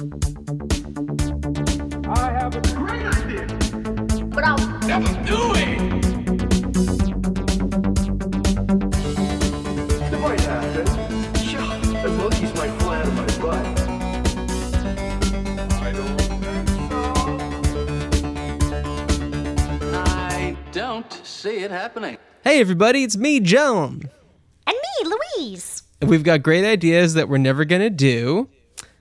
I have a great idea. But I'll Never do it. It might happen. Sure, the monkey's might fly out of my butt. I don't think so. I don't see it happening. Hey, everybody, it's me, Joan. And me, Louise. We've got great ideas that we're never going to do.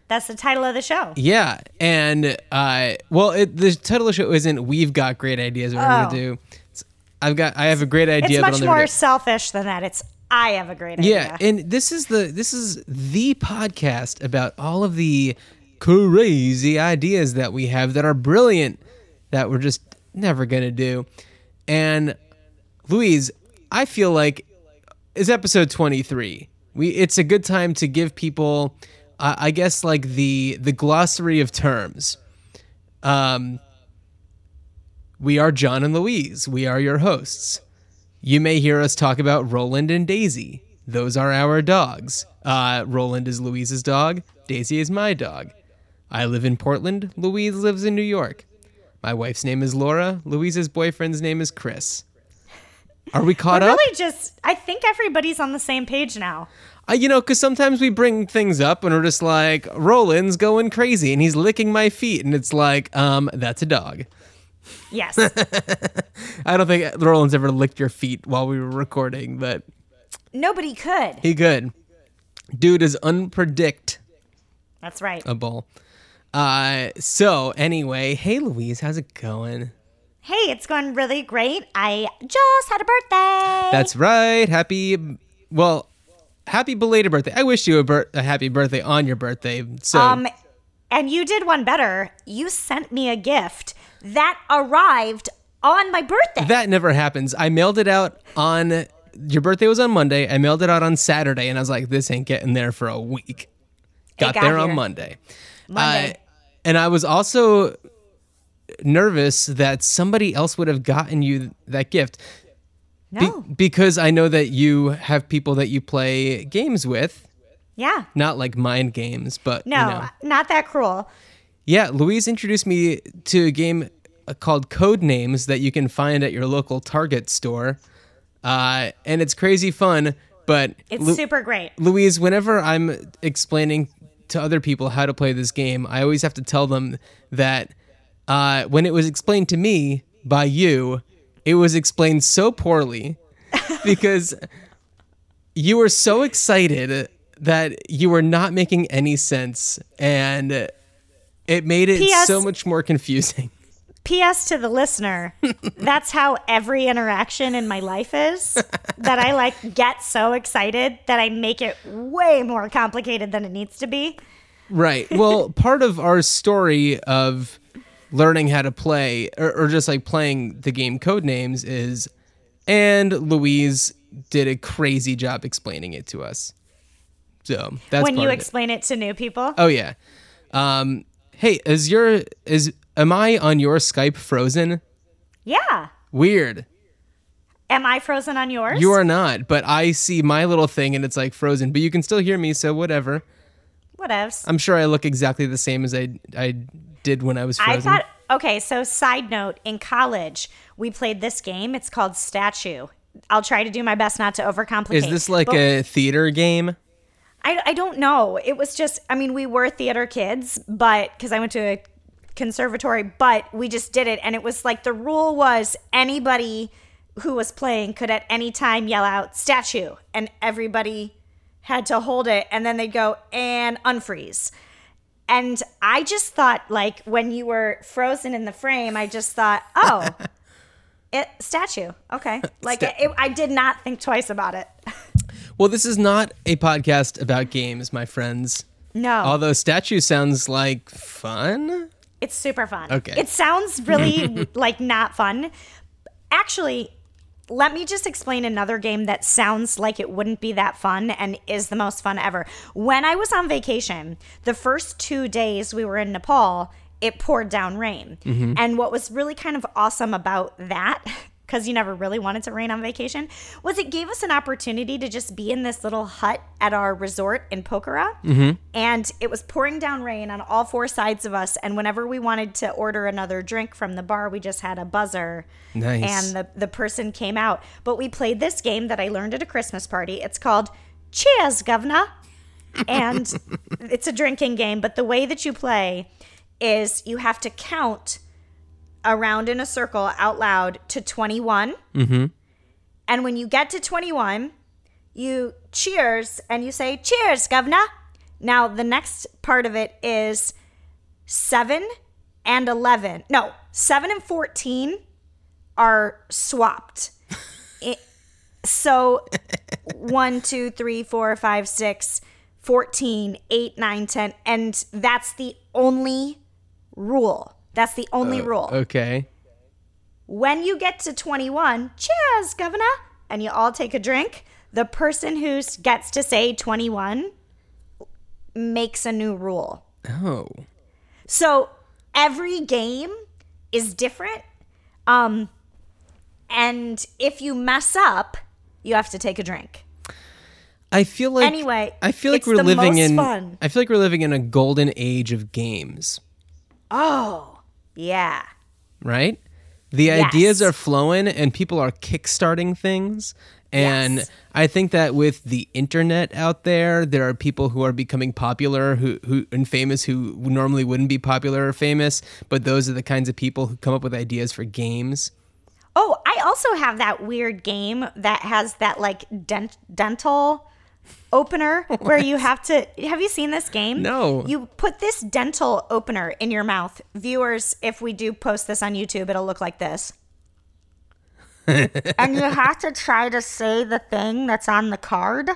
That's the title of the show. Yeah. And, uh, well, it, the title of the show isn't We've Got Great Ideas Oh, We're going Oh. to do. It's, I've got, I have a great idea, It's much more selfish than that. It's I have a great idea. Yeah, and this is the this is the podcast about all of the crazy ideas that we have that are brilliant that we're just never gonna do. And Louise, I feel like it's episode twenty three. We it's a good time to give people, uh, I guess, like the the glossary of terms. Um, we are John and Louise. We are your hosts. You may hear us talk about Roland and Daisy. Those are our dogs. Uh, Roland is Louise's dog. Daisy is my dog. I live in Portland. Louise lives in New York. My wife's name is Laura. Louise's boyfriend's name is Chris. Are we caught But up? really, just I think everybody's on the same page now. You know, because sometimes we bring things up and we're just like, Roland's going crazy and he's licking my feet. And it's like, um, that's a dog. Yes. I don't think Roland's ever licked your feet while we were recording, but Nobody could. he could. Dude is unpredictable. That's right. A bull. Uh, so anyway, hey Louise, how's it going? Hey, it's going really great. I just had a birthday. That's right. Happy, well, happy belated birthday. I wish you a, a happy birthday on your birthday. So um and you did one better. You sent me a gift that arrived on my birthday. that never happens. I mailed it out on your birthday was on Monday. I mailed it out on Saturday, and I was like, this ain't getting there for a week. Got, got there on. Monday. Monday. Uh, and I was also nervous that somebody else would have gotten you that gift. Be- no. because I know that you have people that you play games with, yeah. not like mind games, but No, you know. not that cruel. Yeah, Louise introduced me to a game uh, called Codenames that you can find at your local Target store, uh, and it's crazy fun. But It's Lu- super great. Louise, whenever I'm explaining to other people how to play this game, I always have to tell them that uh, when it was explained to me by you, it was explained so poorly because you were so excited that you were not making any sense and it made it P.S. so much more confusing. P.S. to the listener, that's how every interaction in my life is. That I like get so excited that I make it way more complicated than it needs to be. Right. Well, part of our story of learning how to play or, or just like playing the game code names is and Louise did a crazy job explaining it to us. So that's when you of it. explain it to new people. Oh yeah. Um hey, is your is am I on your Skype frozen? Yeah. Weird. Am I frozen on yours? You are not, but I see my little thing and it's like frozen, but you can still hear me, so whatever. Whatevs. I'm sure I look exactly the same as I I did when I was frozen. I thought, okay, so side note in college, we played this game. It's called Statue. I'll try to do my best not to overcomplicate. is this like but a theater game? I, I don't know. It was just, I mean, we were theater kids, but because I went to a conservatory, but we just did it. And it was like the rule was anybody who was playing could at any time yell out statue, and everybody had to hold it. And then they'd go and unfreeze. And I just thought, like, when you were frozen in the frame, I just thought, oh, it statue. Okay. Like, Sta- it, I did not think twice about it. Well, this is not a podcast about games, my friends. No. Although statue sounds like fun. It's super fun. Okay. It sounds really like not fun. Actually, let me just explain another game that sounds like it wouldn't be that fun and is the most fun ever. When I was on vacation, the first two days we were in Nepal, it poured down rain. Mm-hmm. And what was really kind of awesome about that because you never really wanted to rain on vacation was it gave us an opportunity to just be in this little hut at our resort in Pokhara. Mm-hmm. And it was pouring down rain on all four sides of us. And whenever we wanted to order another drink from the bar, we just had a buzzer. Nice. And the, the person came out. But we played this game that I learned at a Christmas party. It's called Cheers, Governor. And it's a drinking game. But the way that you play is you have to count around in a circle out loud to 21. Mm-hmm. And when you get to 21, you cheers and you say, Cheers, governor. Now, the next part of it is 7 and 11. No, 7 and 14 are swapped. It- so 1, 2, 3, 4, 5, 6, 14, 8, 9, 10. And that's the only rule. That's the only rule Okay. when you get to 21, cheers, governor, and you all take a drink, the person who gets to say 21 makes a new rule. Oh. So every game is different. Um, and if you mess up, you have to take a drink. I feel like Anyway, I feel like we're living in fun. I feel like we're living in a golden age of games, Oh, yeah. right? The Yes. ideas are flowing and people are kickstarting things. And Yes. I think that with the internet out there, there are people who are becoming popular who, who and famous who normally wouldn't be popular or famous, but those are the kinds of people who come up with ideas for games. Oh, I also have that weird game that has that like dent- dental opener where you have to have you seen this game? No. You put this dental opener in your mouth. Viewers, if we do post this on YouTube, it'll look like this. and you have to try to say the thing that's on the card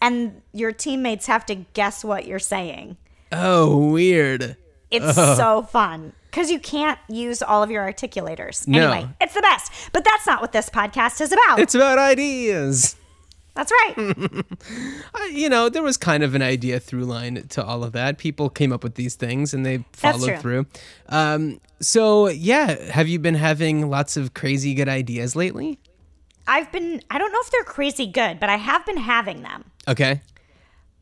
and your teammates have to guess what you're saying. Oh, weird. It's so fun because you can't use all of your articulators. No. Anyway, it's the best. But that's not what this podcast is about. It's about ideas. That's right. You know, there was kind of an idea through line to all of that. People came up with these things and they followed through. Um, so yeah, have you been having lots of crazy good ideas lately? I've been, I don't know if they're crazy good, but I have been having them. Okay.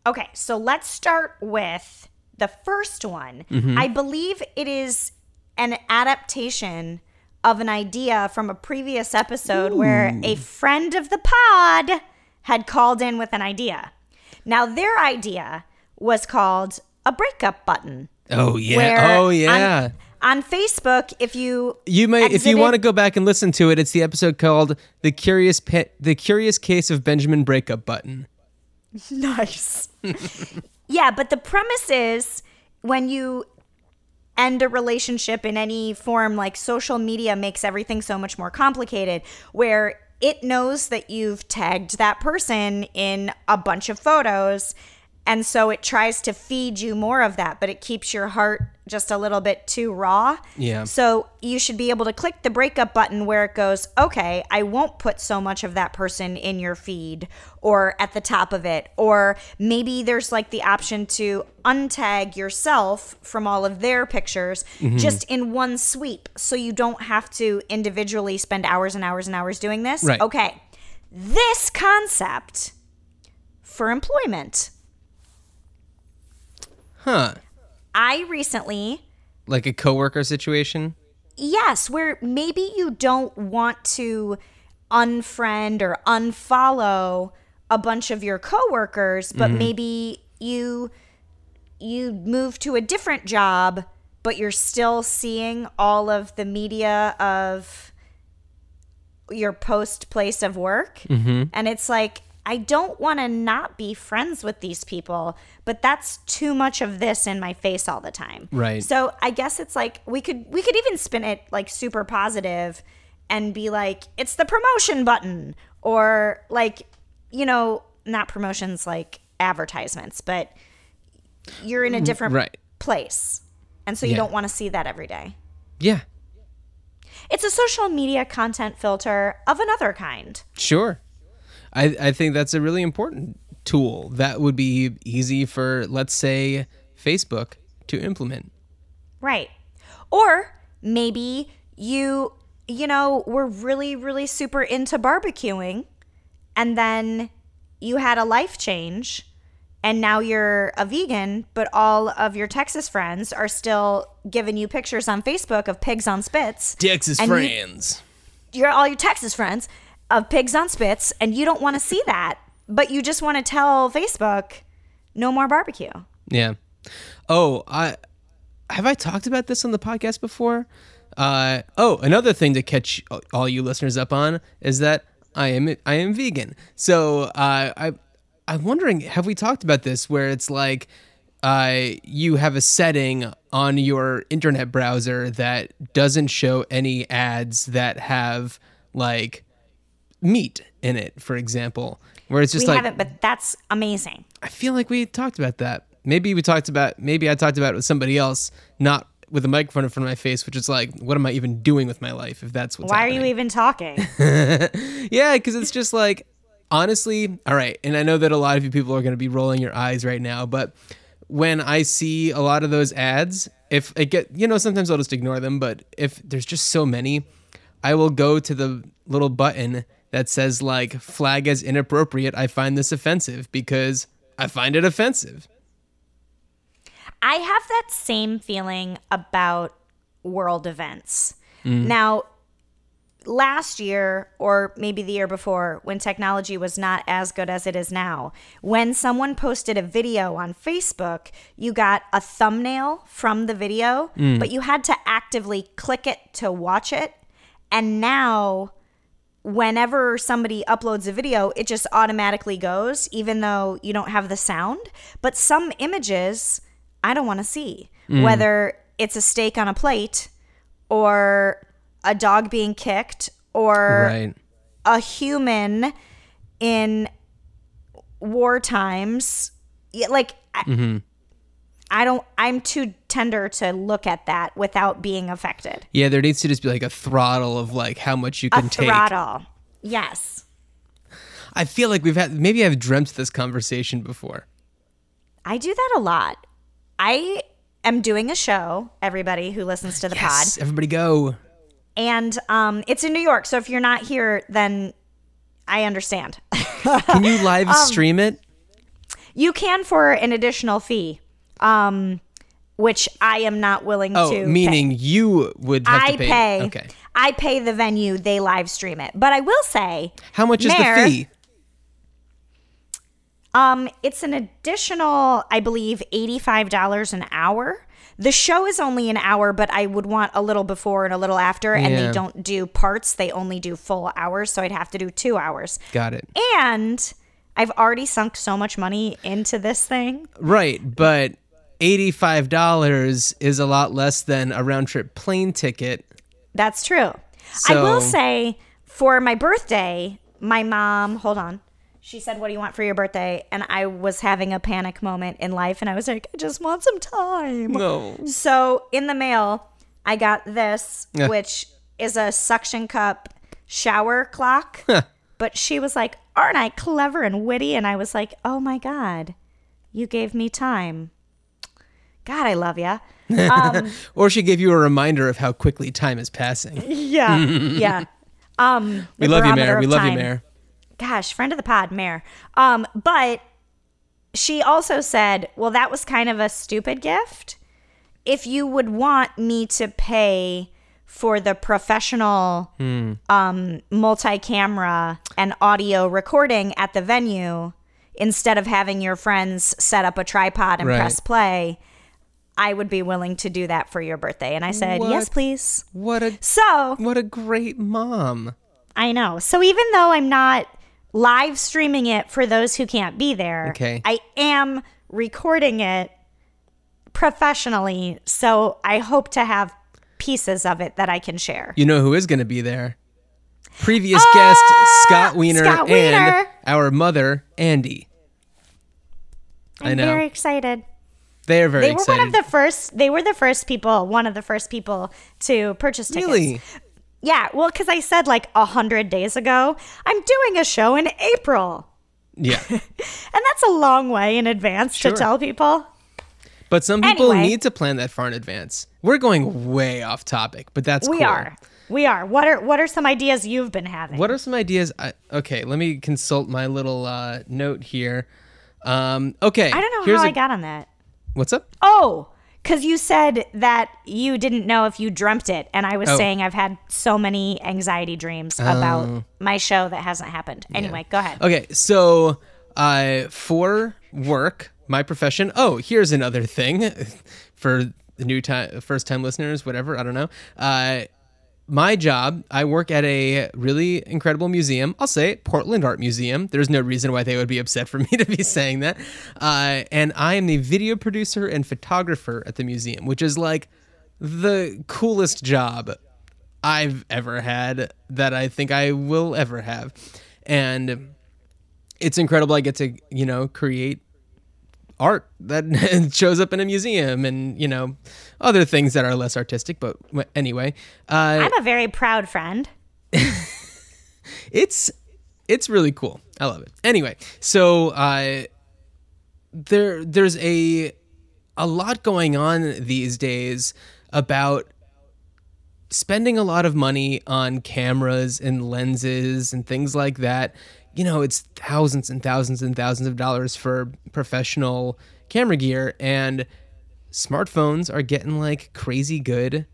Okay, so let's start with the first one. I believe it is an adaptation of an idea from a previous episode where a friend of the pod had called in with an idea. Now, their idea was called a breakup button. Oh yeah. oh yeah. On, on Facebook, if you you may, if you want to go back and listen to it, it's the episode called "The Curious Pe- The Curious Case of Benjamin Breakup Button." Nice. yeah, but the premise is when you end a relationship in any form, like social media makes everything so much more complicated, where it knows that you've tagged that person in a bunch of photos. And so it tries to feed you more of that, but it keeps your heart just a little bit too raw. Yeah. So you should be able to click the breakup button where it goes, okay, I won't put so much of that person in your feed or at the top of it. Or maybe there's like the option to untag yourself from all of their pictures Mm-hmm. just in one sweep so you don't have to individually spend hours and hours and hours doing this. Right. Okay. This concept for employment. Huh? I recently Like a coworker situation? Yes, where maybe you don't want to unfriend or unfollow a bunch of your coworkers, but mm-hmm. maybe you you move to a different job, but you're still seeing all of the media of your post place of work. Mm-hmm. And it's like I don't want to not be friends with these people, but that's too much of this in my face all the time. Right. So I guess it's like we could we could even spin it like super positive and be like it's the promotion button or like you know not promotions like advertisements, but you're in a mm, different right. place. And so you Yeah. don't want to see that every day. Yeah. It's a social media content filter of another kind. Sure. I, I think that's a really important tool that would be easy for, let's say, Facebook to implement. Right. Or maybe you you know, were really, really super into barbecuing, and then you had a life change, and now you're a vegan, but all of your Texas friends are still giving you pictures on Facebook of pigs on spits. Texas And you- friends. You're all your Texas friends of pigs on spits, and you don't want to see that, but you just want to tell Facebook, no more barbecue. Yeah. Oh, I have I talked about this on the podcast before. Uh, oh, another thing to catch all you listeners up on is that I am I am vegan. So uh, I I'm wondering, have we talked about this where it's like uh, you have a setting on your internet browser that doesn't show any ads that have like meat in it, for example, where it's just we like haven't, but that's amazing. I feel like we talked about that. Maybe we talked about maybe I talked about it with somebody else, not with a microphone in front of my face, which is like, what am I even doing with my life if that's what's Why are you even talking? Yeah, because it's just like, honestly, all right. And I know that a lot of you people are going to be rolling your eyes right now, but when I see a lot of those ads, if I get, you know, sometimes I'll just ignore them, but if there's just so many, I will go to the little button that says like flag as inappropriate. I find this offensive because I find it offensive. I have that same feeling about world events. Mm. Now, last year, or maybe the year before, when technology was not as good as it is now, when someone posted a video on Facebook, you got a thumbnail from the video, mm. but you had to actively click it to watch it. And now, whenever somebody uploads a video, it just automatically goes, even though you don't have the sound. But some images I don't want to see, mm. whether it's a steak on a plate or a dog being kicked or Right. a human in war times. Like, I, mm-hmm. I don't, I'm too tender to look at that without being affected. Yeah, there needs to just be like a throttle of like how much you A can take. throttle. Yes. I feel like we've had maybe I've dreamt this conversation before. I do that a lot. I am doing a show, everybody who listens to the Yes, pod, everybody go. and um, it's in New York. So if you're not here, then I understand. Can you live Um, stream it? you can for an additional fee, um, which I am not willing Oh, to. meaning pay. you would have I to pay. pay. Okay. I pay the venue. They live stream it, but I will say, How much is the fee? Um, it's an additional, I believe, eighty-five dollars an hour. The show is only an hour, but I would want a little before and a little after, and Yeah. they don't do parts; they only do full hours, so I'd have to do two hours. Got it. And I've already sunk so much money into this thing. Right, but eighty-five dollars is a lot less than a round trip plane ticket. That's true. I will say, for my birthday, my mom, hold on. She said, What do you want for your birthday? And I was having a panic moment in life, and I was like, I just want some time. No. So in the mail, I got this, Yeah. which is a suction cup shower clock. but she was like, Aren't I clever and witty? And I was like, Oh my God, you gave me time. God, I love ya. Um, Or she gave you a reminder of how quickly time is passing. yeah, yeah. Um, We love you, Mayor. We love you. Mayor. Gosh, friend of the pod, Mayor. Um, but she also said, well, that was kind of a stupid gift. If you would want me to pay for the professional Hmm. um, multi-camera and audio recording at the venue instead of having your friends set up a tripod and Right. press play, I would be willing to do that for your birthday. And I said, yes, please. What a So what a great mom. I know. So even though I'm not live streaming it for those who can't be there, Okay. I am recording it professionally. So I hope to have pieces of it that I can share. You know who is going to be there? Previous uh, guest Scott Wiener Scott and our mother Andy. I I'm know. very excited. They are very They were excited. one of the first. They were the first people. One of the first people to purchase tickets. really? Yeah. Well, because I said like a hundred days ago, I'm doing a show in April, Yeah. and that's a long way in advance Sure. to tell people. But some people Anyway. need to plan that far in advance. We're going way off topic, but that's We cool. are. We are. What are what are some ideas you've been having? What are some ideas? I, okay, let me consult my little uh, note here. Um, okay, I don't know here's how a- I got on that. What's up? Oh, because you said that you didn't know if you dreamt it, and I was Oh. saying I've had so many anxiety dreams about my show that hasn't happened. Anyway, go ahead. Okay, so uh, for work, my profession. Oh, here's another thing for the new time, first time listeners, whatever. I don't know. Uh, my job, I work at a really incredible museum. I'll say it, Portland Art Museum. There's no reason why they would be upset for me to be saying that. Uh, and I am the video producer and photographer at the museum, which is like the coolest job I've ever had that I think I will ever have. And it's incredible. I get to, you know, create art that shows up in a museum and, you know, other things that are less artistic. But anyway, uh, I'm a very proud friend. it's it's really cool. I love it. Anyway, so uh, there there's a a lot going on these days about spending a lot of money on cameras and lenses and things like that. You know, it's thousands and thousands and thousands of dollars for professional camera gear and smartphones are getting like crazy good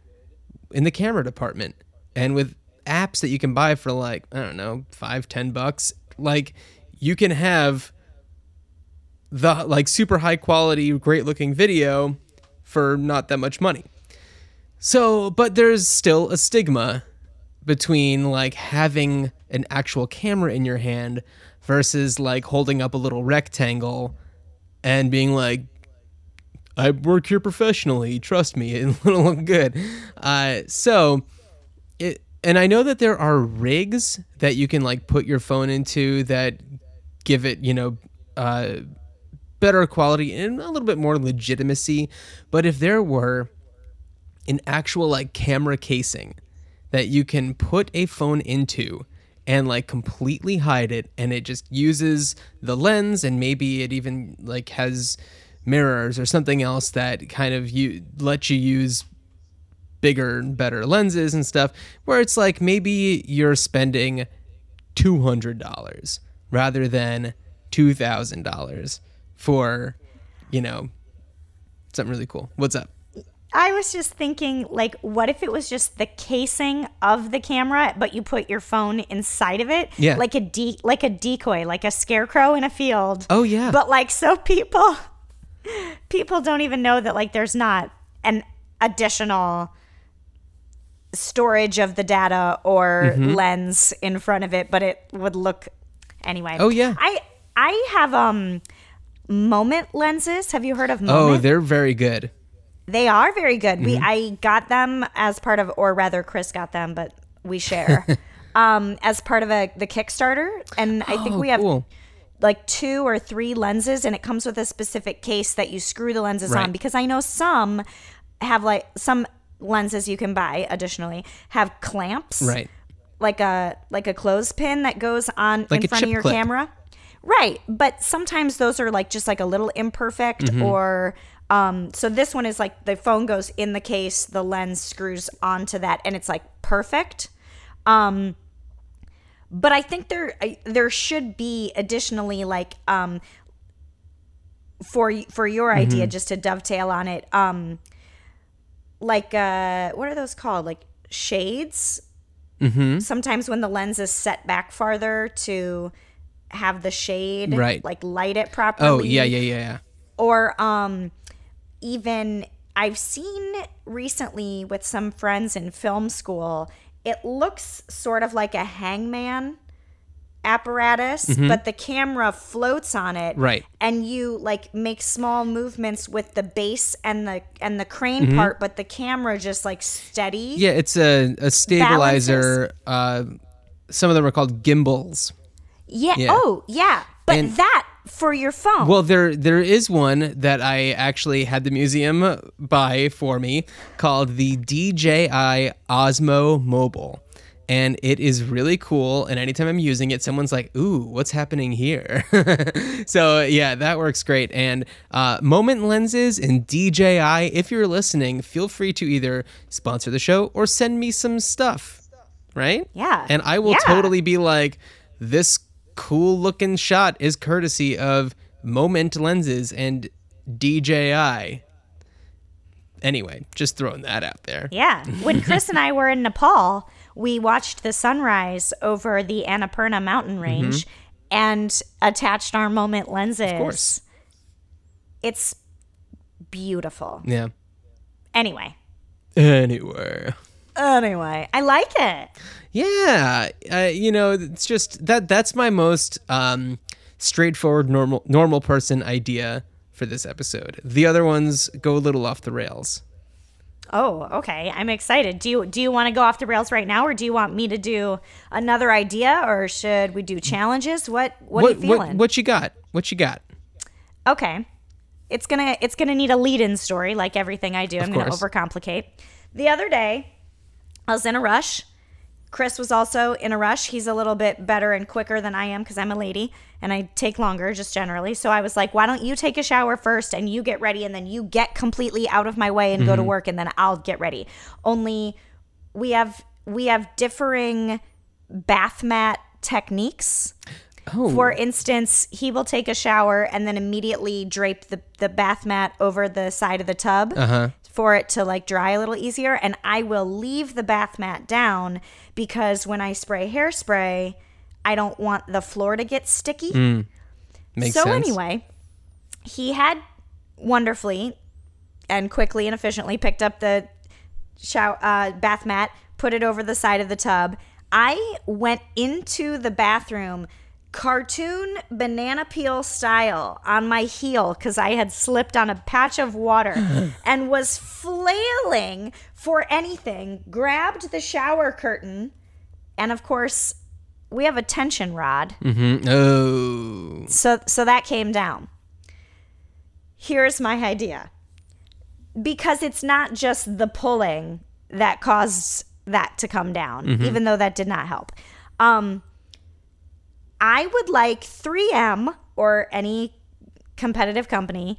in the camera department. And with apps that you can buy for like i don't know five ten bucks like you can have the like super high quality great looking video for not that much money. So but there's still a stigma between like having an actual camera in your hand versus like holding up a little rectangle and being like I work here professionally. Trust me, it'll look good. Uh, so, it and I know that there are rigs that you can like put your phone into that give it, you know, uh, better quality and a little bit more legitimacy. But if there were an actual like camera casing that you can put a phone into and like completely hide it and it just uses the lens and maybe it even like has mirrors or something else that kind of you let you use bigger and better lenses and stuff where it's like maybe you're spending $200 rather than $2000 for you know something really cool. What's up I was just thinking, like, what if it was just the casing of the camera, but you put your phone inside of it? Yeah. Like a de- like a decoy, like a scarecrow in a field. Oh, yeah. But like so people people don't even know that like there's not an additional storage of the data or Mm-hmm. lens in front of it, but it would look anyway. Oh, yeah. I I have um moment lenses. Have you heard of Moment? oh moment? they're very good They are very good. We Mm-hmm. I got them as part of, or rather, Chris got them, but we share um, as part of a the Kickstarter, and I think Oh, we have cool. like two or three lenses, and it comes with a specific case that you screw the lenses Right. on. Because I know some have like some lenses you can buy additionally have clamps, right like a like a clothespin that goes on Like in front of your clip. camera. Right, but sometimes those are like just like a little imperfect Mm-hmm. or um so this one is like the phone goes in the case, the lens screws onto that and it's like perfect. Um but I think there I- there should be additionally like um for for your Mm-hmm. idea just to dovetail on it um like uh what are those called like shades Mm-hmm. sometimes when the lens is set back farther to have the shade Right. like light it properly oh yeah yeah yeah yeah or um even I've seen recently with some friends in film school it looks sort of like a hangman apparatus but the camera floats on it Mm-hmm. Right. and you like make small movements with the base and the and the crane Mm-hmm. part but the camera just like steady Yeah, it's a, a stabilizer. Uh, some of them are called gimbals. yeah, Yeah. oh yeah but And- that for your phone Well, there there is one that I actually had the museum buy for me called the DJI Osmo Mobile. And it is really cool. And anytime I'm using it, someone's like, ooh, what's happening here? so, yeah, that works great. And uh, Moment Lenses and DJI, if you're listening, feel free to either sponsor the show or send me some stuff. right? Yeah. And I will Yeah. totally be like, this cool looking shot is courtesy of Moment lenses and DJI. Anyway, just throwing that out there. Yeah. When Chris and I were in Nepal, we watched the sunrise over the Annapurna mountain mm-hmm. range and attached our moment lenses. Of course. It's beautiful. Yeah. Anyway. Anyway. Anyway, I like it. Yeah, uh, you know, it's just that that's my most um, straightforward normal normal person idea for this episode. The other ones go a little off the rails. Oh, okay. I'm excited. Do you do you want to go off the rails right now or do you want me to do another idea or should we do challenges? What what, are you feeling? what what you got? What you got? Okay. It's gonna it's gonna need a lead-in story, like everything I do. I'm gonna overcomplicate. The other day, I was in a rush. Chris was also in a rush. He's a little bit better and quicker than I am because I'm a lady and I take longer just generally. So I was like, why don't you take a shower first and you get ready and then you get completely out of my way and go to Mm-hmm. work and then I'll get ready. Only we have we have differing bath mat techniques. Oh, For instance, he will take a shower and then immediately drape the, the bath mat over the side of the tub for it to like dry a little easier. And I will leave the bath mat down because when I spray hairspray, I don't want the floor to get sticky. makes so sense. anyway, he had wonderfully and quickly and efficiently picked up the shower uh, bath mat, put it over the side of the tub. I went into the bathroom cartoon banana peel style on my heel because I had slipped on a patch of water and was flailing for anything, grabbed the shower curtain, and of course, we have a tension rod. Mm-hmm. Oh, So so that came down. Here's my idea. Because it's not just the pulling that caused that to come down, even though that did not help. Um I would like 3M or any competitive company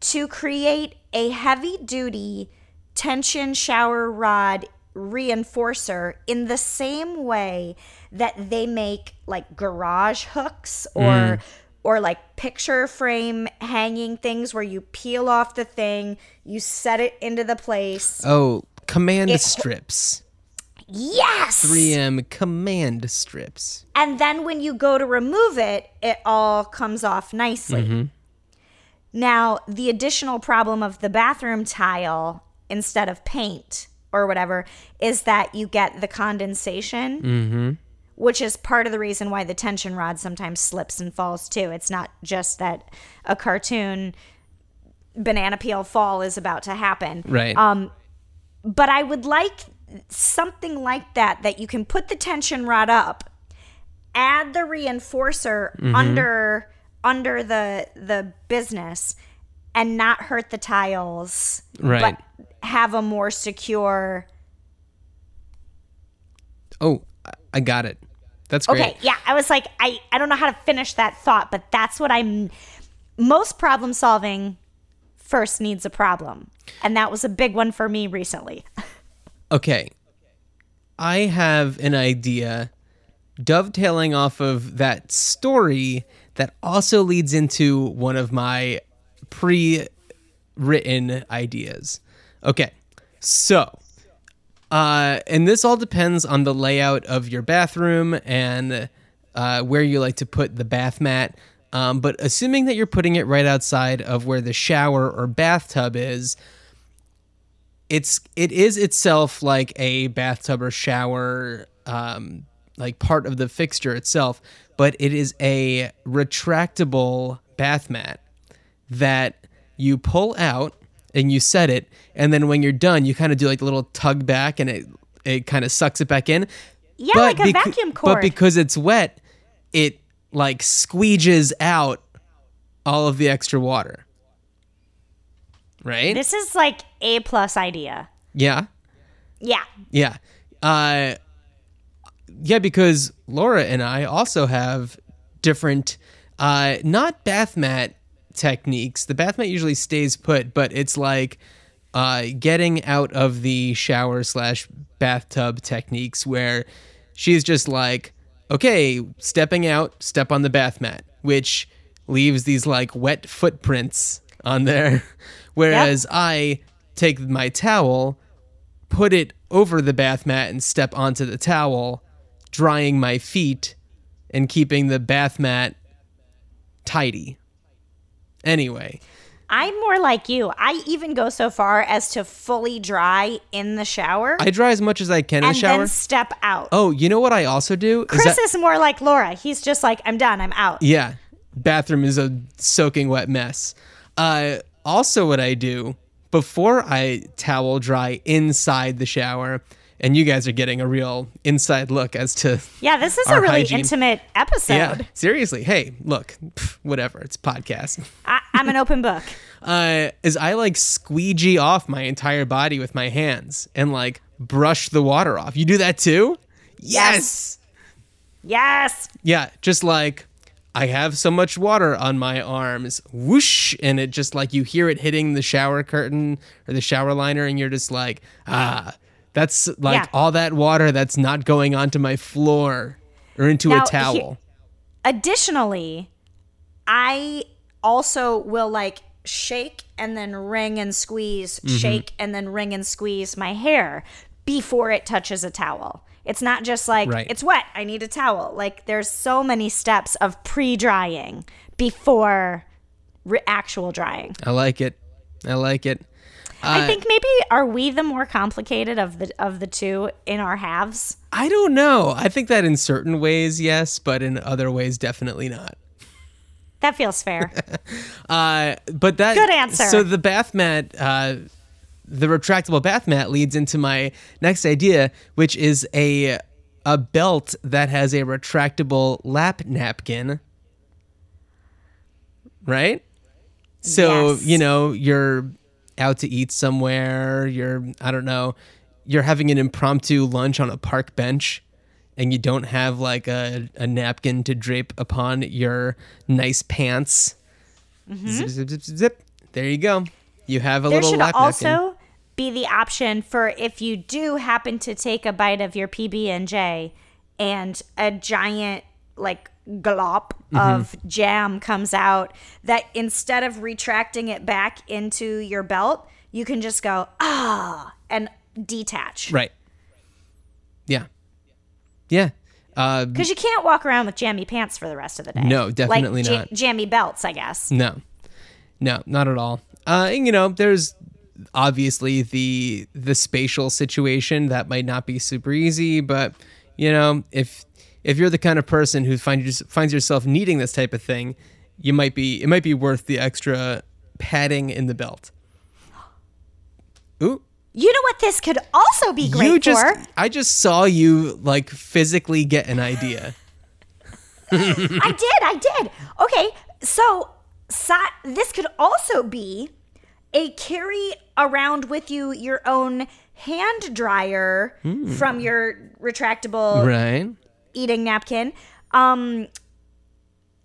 to create a heavy duty tension shower rod reinforcer in the same way that they make like garage hooks or mm. or like picture frame hanging things where you peel off the thing, you set it into the place. oh, command It- strips. Yes. 3M command strips. And then when you go to remove it, it all comes off nicely. Now, the additional problem of the bathroom tile instead of paint or whatever is that you get the condensation, which is part of the reason why the tension rod sometimes slips and falls too. It's not just that a cartoon banana peel fall is about to happen Right. Um, but I would like something like that that you can put the tension rod up, add the reinforcer Mm-hmm. under under the the business, and not hurt the tiles, Right. but have a more secure. oh, I- I got it. That's great. Okay, yeah, I was like, I I don't know how to finish that thought, but that's what I'm. Most problem solving first needs a problem, and that was a big one for me recently. Okay. I have an idea dovetailing off of that story that also leads into one of my pre written ideas. Okay. So, uh, and this all depends on the layout of your bathroom and uh, where you like to put the bath mat. Um, but assuming that you're putting it right outside of where the shower or bathtub is, it's it is itself like a bathtub or shower um like part of the fixture itself but it is a retractable bath mat that you pull out and you set it and then when you're done you kind of do like a little tug back and it it kind of sucks it back in. Yeah, like a becau- vacuum but because it's wet it like squeeges out all of the extra water right this is like a plus idea. yeah Yeah, Yeah. Uh yeah, because Laura and I also have different uh not bath mat techniques. The bath mat usually stays put, but it's like uh, getting out of the shower slash bathtub techniques where she's just like, okay, stepping out, step on the bath mat, which leaves these like wet footprints on there. Whereas I take my towel, put it over the bath mat, and step onto the towel, drying my feet and keeping the bath mat tidy. Anyway, I'm more like you. I even go so far as to fully dry in the shower I dry as much as I can in and the shower. then step out. oh, you know what I also do? Is Chris that- is more like Laura. He's just like, I'm done. I'm out. Yeah. Bathroom is a soaking wet mess. Uh, also, what I do before I towel dry inside the shower, and you guys are getting a real inside look as to. Yeah, this is a really hygiene. intimate episode. Yeah, seriously. Hey, look, pff, whatever. It's a podcast. I, I'm an open book. Uh, is I like squeegee off my entire body with my hands and like brush the water off. You do that too? yes. Yes. Yeah, just like I have so much water on my arms, whoosh, and it just like you hear it hitting the shower curtain or the shower liner, and you're just like, ah, that's like Yeah. all that water that's not going onto my floor or into Now, a towel. Additionally, I also will like shake and then wring and squeeze, Mm-hmm. shake and then wring and squeeze my hair before it touches a towel. It's not just like Right. it's wet, I need a towel. Like there's so many steps of pre-drying before re- actual drying. I like it. I like it. I Uh, think maybe are we the more complicated of the of the two in our halves? I don't know. I think that in certain ways, yes, but in other ways, definitely not. That feels fair. Uh, but that Good answer. So the bath mat, uh, the retractable bath mat, leads into my next idea, which is a a belt that has a retractable lap napkin. Right. So Yes. you know you're out to eat somewhere. You're I don't know. You're having an impromptu lunch on a park bench. And you don't have like a, a napkin to drape upon your nice pants. Mm-hmm. Zip, zip, zip, zip, zip. There you go. You have a there little should lap also napkin. Be the option for if you do happen to take a bite of your PB and J, and a giant like glop Mm-hmm. of jam comes out, that instead of retracting it back into your belt, you can just go ah and detach. Right. Yeah. Yeah. Uh, Because you can't walk around with jammy pants for the rest of the day. No, definitely like, not. jammy belts, I guess. no. No, not at all. Uh, and, you know, there's obviously the the spatial situation that might not be super easy, but you know, if if you're the kind of person who finds finds yourself needing this type of thing, you might be it might be worth the extra padding in the belt. Ooh. You know what this could also be great you just for? I just saw you like physically get an idea. I did. I did. Okay. So, si- this could also be a carry around with you your own hand dryer from your retractable Right. eating napkin um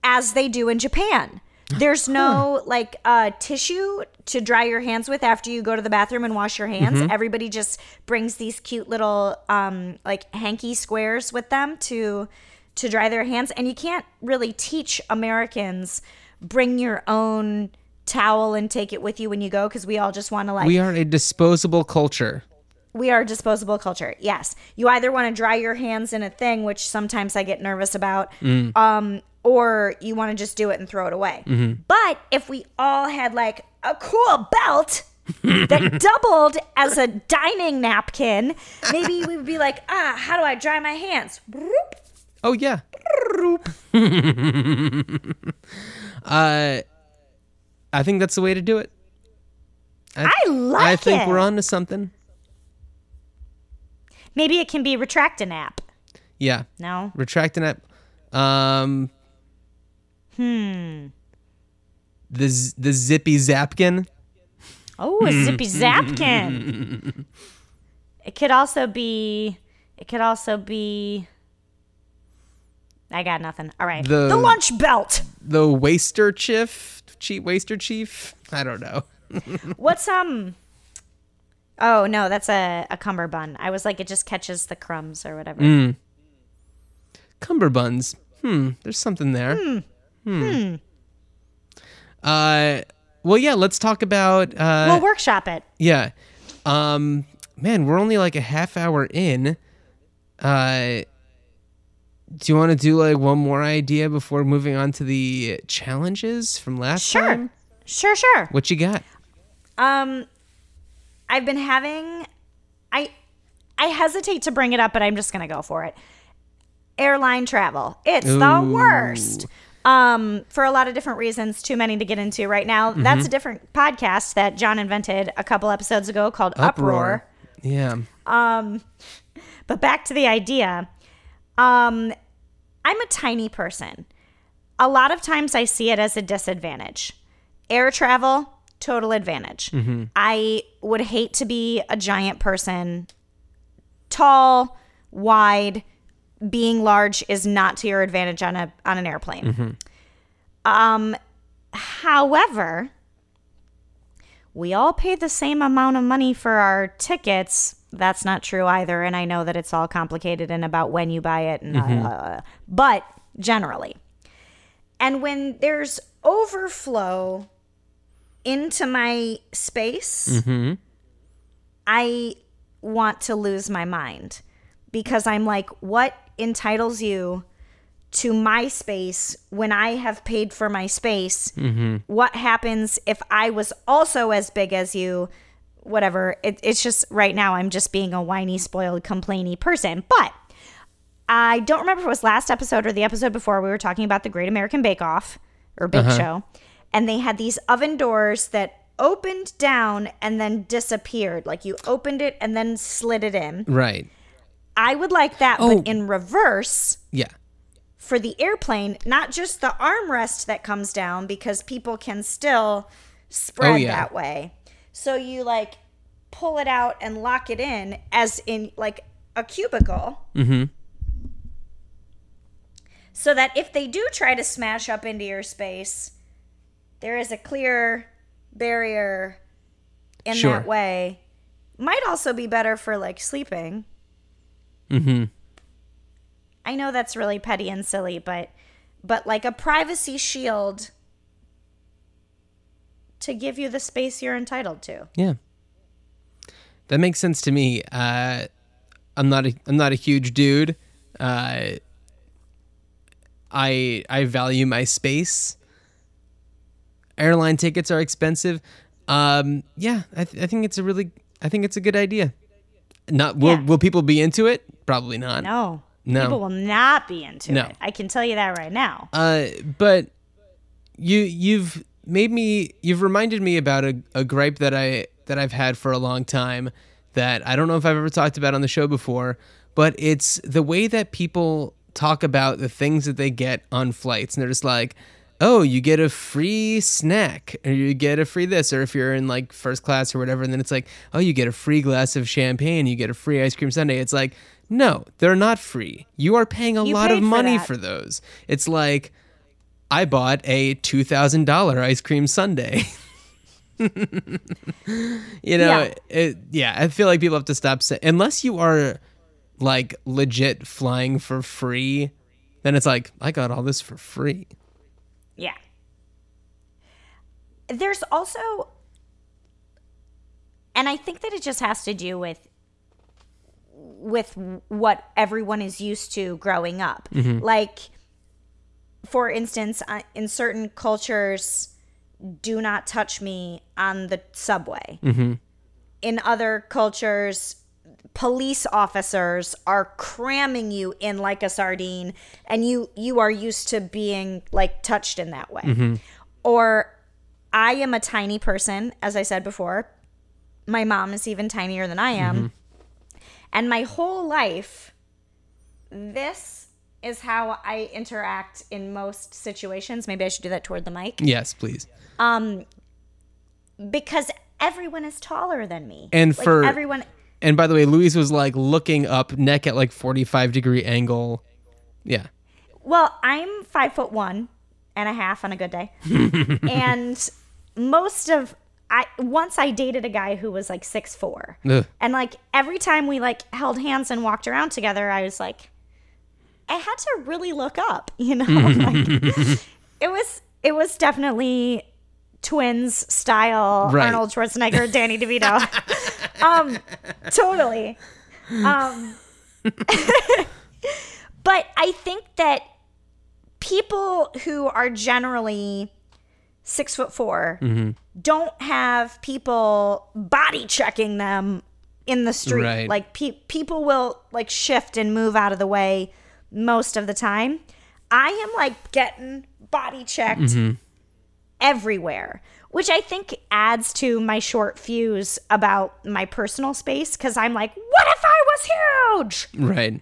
as they do in Japan. There's no like uh, tissue to dry your hands with after you go to the bathroom and wash your hands. Everybody just brings these cute little um, like hanky squares with them to to dry their hands. And you can't really teach Americans bring your own towel and take it with you when you go because we all just want to like We are a disposable culture. we are a disposable culture. Yes. You either want to dry your hands in a thing, which sometimes I get nervous about, um, or you want to just do it and throw it away. But if we all had like a cool belt that doubled as a dining napkin, maybe we would be like, ah, how do I dry my hands? Oh yeah. uh, I think that's the way to do it. I like it. I think it. we're on to something. Maybe it can be retract a nap. Yeah. No? Retracting it. Um. Hmm. The z- the zippy zapkin. Oh, a zippy zapkin. it could also be. It could also be. I got nothing. All right. The- the lunch belt. The waster chief. Chief waster chief. I don't know. What's um? Oh no, that's a, a cummerbund. I was like, it just catches the crumbs or whatever. Mm. Cumberbuns. Hmm. There's something there. Hmm. Uh. Well, yeah. Let's talk about. Uh, we'll workshop it. Yeah. Um man, we're only like a half hour in. Uh do you want to do like one more idea before moving on to the challenges from last Sure. time? Sure, sure. What you got? Um, I've been having, I, I hesitate to bring it up, but I'm just gonna go for it. Airline travel, it's the worst. Um, for a lot of different reasons, too many to get into right now. Mm-hmm. That's a different podcast that John invented a couple episodes ago called Uproar. Yeah. Um, but back to the idea. Um, I'm a tiny person. A lot of times I see it as a disadvantage. Air travel, total advantage. I would hate to be a giant person. Tall, wide, being large is not to your advantage on a on an airplane. Um however, we all pay the same amount of money for our tickets. That's not true either. And I know that it's all complicated and about when you buy it. And, uh, mm-hmm. uh but generally. And when there's overflow into my space, mm-hmm. I want to lose my mind because I'm like, what entitles you to my space when I have paid for my space? Mm-hmm. What happens if I was also as big as you? Whatever. It, it's just right now, I'm just being a whiny, spoiled, complainy person. But I don't remember if it was last episode or the episode before we were talking about the Great American Bake Off or Bake uh-huh. Show. And they had these oven doors that opened down and then disappeared. Like you opened it and then slid it in. Right. I would like that, Oh. but in reverse Yeah. for the airplane, not just the armrest that comes down because people can still spread Oh, yeah. that way. So you like pull it out and lock it in as in like a cubicle. Mm-hmm. So that if they do try to smash up into your space, there is a clear barrier in Sure. that way. Might also be better for like sleeping. Mm-hmm. I know that's really petty and silly, but but like a privacy shield to give you the space you're entitled to. Yeah. That makes sense to me. Uh, I'm not a I'm not a huge dude. Uh, I I value my space. Airline tickets are expensive. Um, yeah, I, th- I think it's a really I think it's a good idea. Not will Yeah. will people be into it? Probably not. No. No. People will not be into No. it. I can tell you that right now. Uh, but you you've made me you've reminded me about a, a gripe that I that I've had for a long time that I don't know if I've ever talked about on the show before, but it's the way that people talk about the things that they get on flights. And they're just like oh you get a free snack or you get a free this or if you're in like first class or whatever and then it's like oh you get a free glass of champagne you get a free ice cream sundae. It's like no they're not free. You are paying a You lot of paid for money for those. It's like I bought a two thousand dollar ice cream sundae. you know, Yeah. It, yeah. I feel like people have to stop saying unless you are like legit flying for free, then it's like I got all this for free. Yeah. There's also and I think that it just has to do with with what everyone is used to growing up. Mm-hmm. Like for instance, in certain cultures do not touch me on the subway. Mm-hmm. In other cultures police officers are cramming you in like a sardine and you you are used to being like touched in that way. Mm-hmm. Or i am a tiny person as i said before. My mom is even tinier than i am. Mm-hmm. And my whole life this is how i interact in most situations maybe i should do that toward the mic Yes, please. Um, because everyone is taller than me And Like, for- everyone And by the way, Louise was like looking up, neck at like forty five degree angle. Yeah. Well, I'm five foot one and a half on a good day. and most of I once I dated a guy who was like six four, Ugh. and like every time we like held hands and walked around together, I was like, I had to really look up, you know. like, it was it was definitely twins style Right. Arnold Schwarzenegger, Danny DeVito. um, totally. Um, but I think that people who are generally six foot 4 don't have people body checking them in the street. Right. Like pe- people will like shift and move out of the way most of the time. I am like getting body checked mm-hmm. everywhere, which I think adds to my short fuse about my personal space because I'm like, what if I was huge? Right.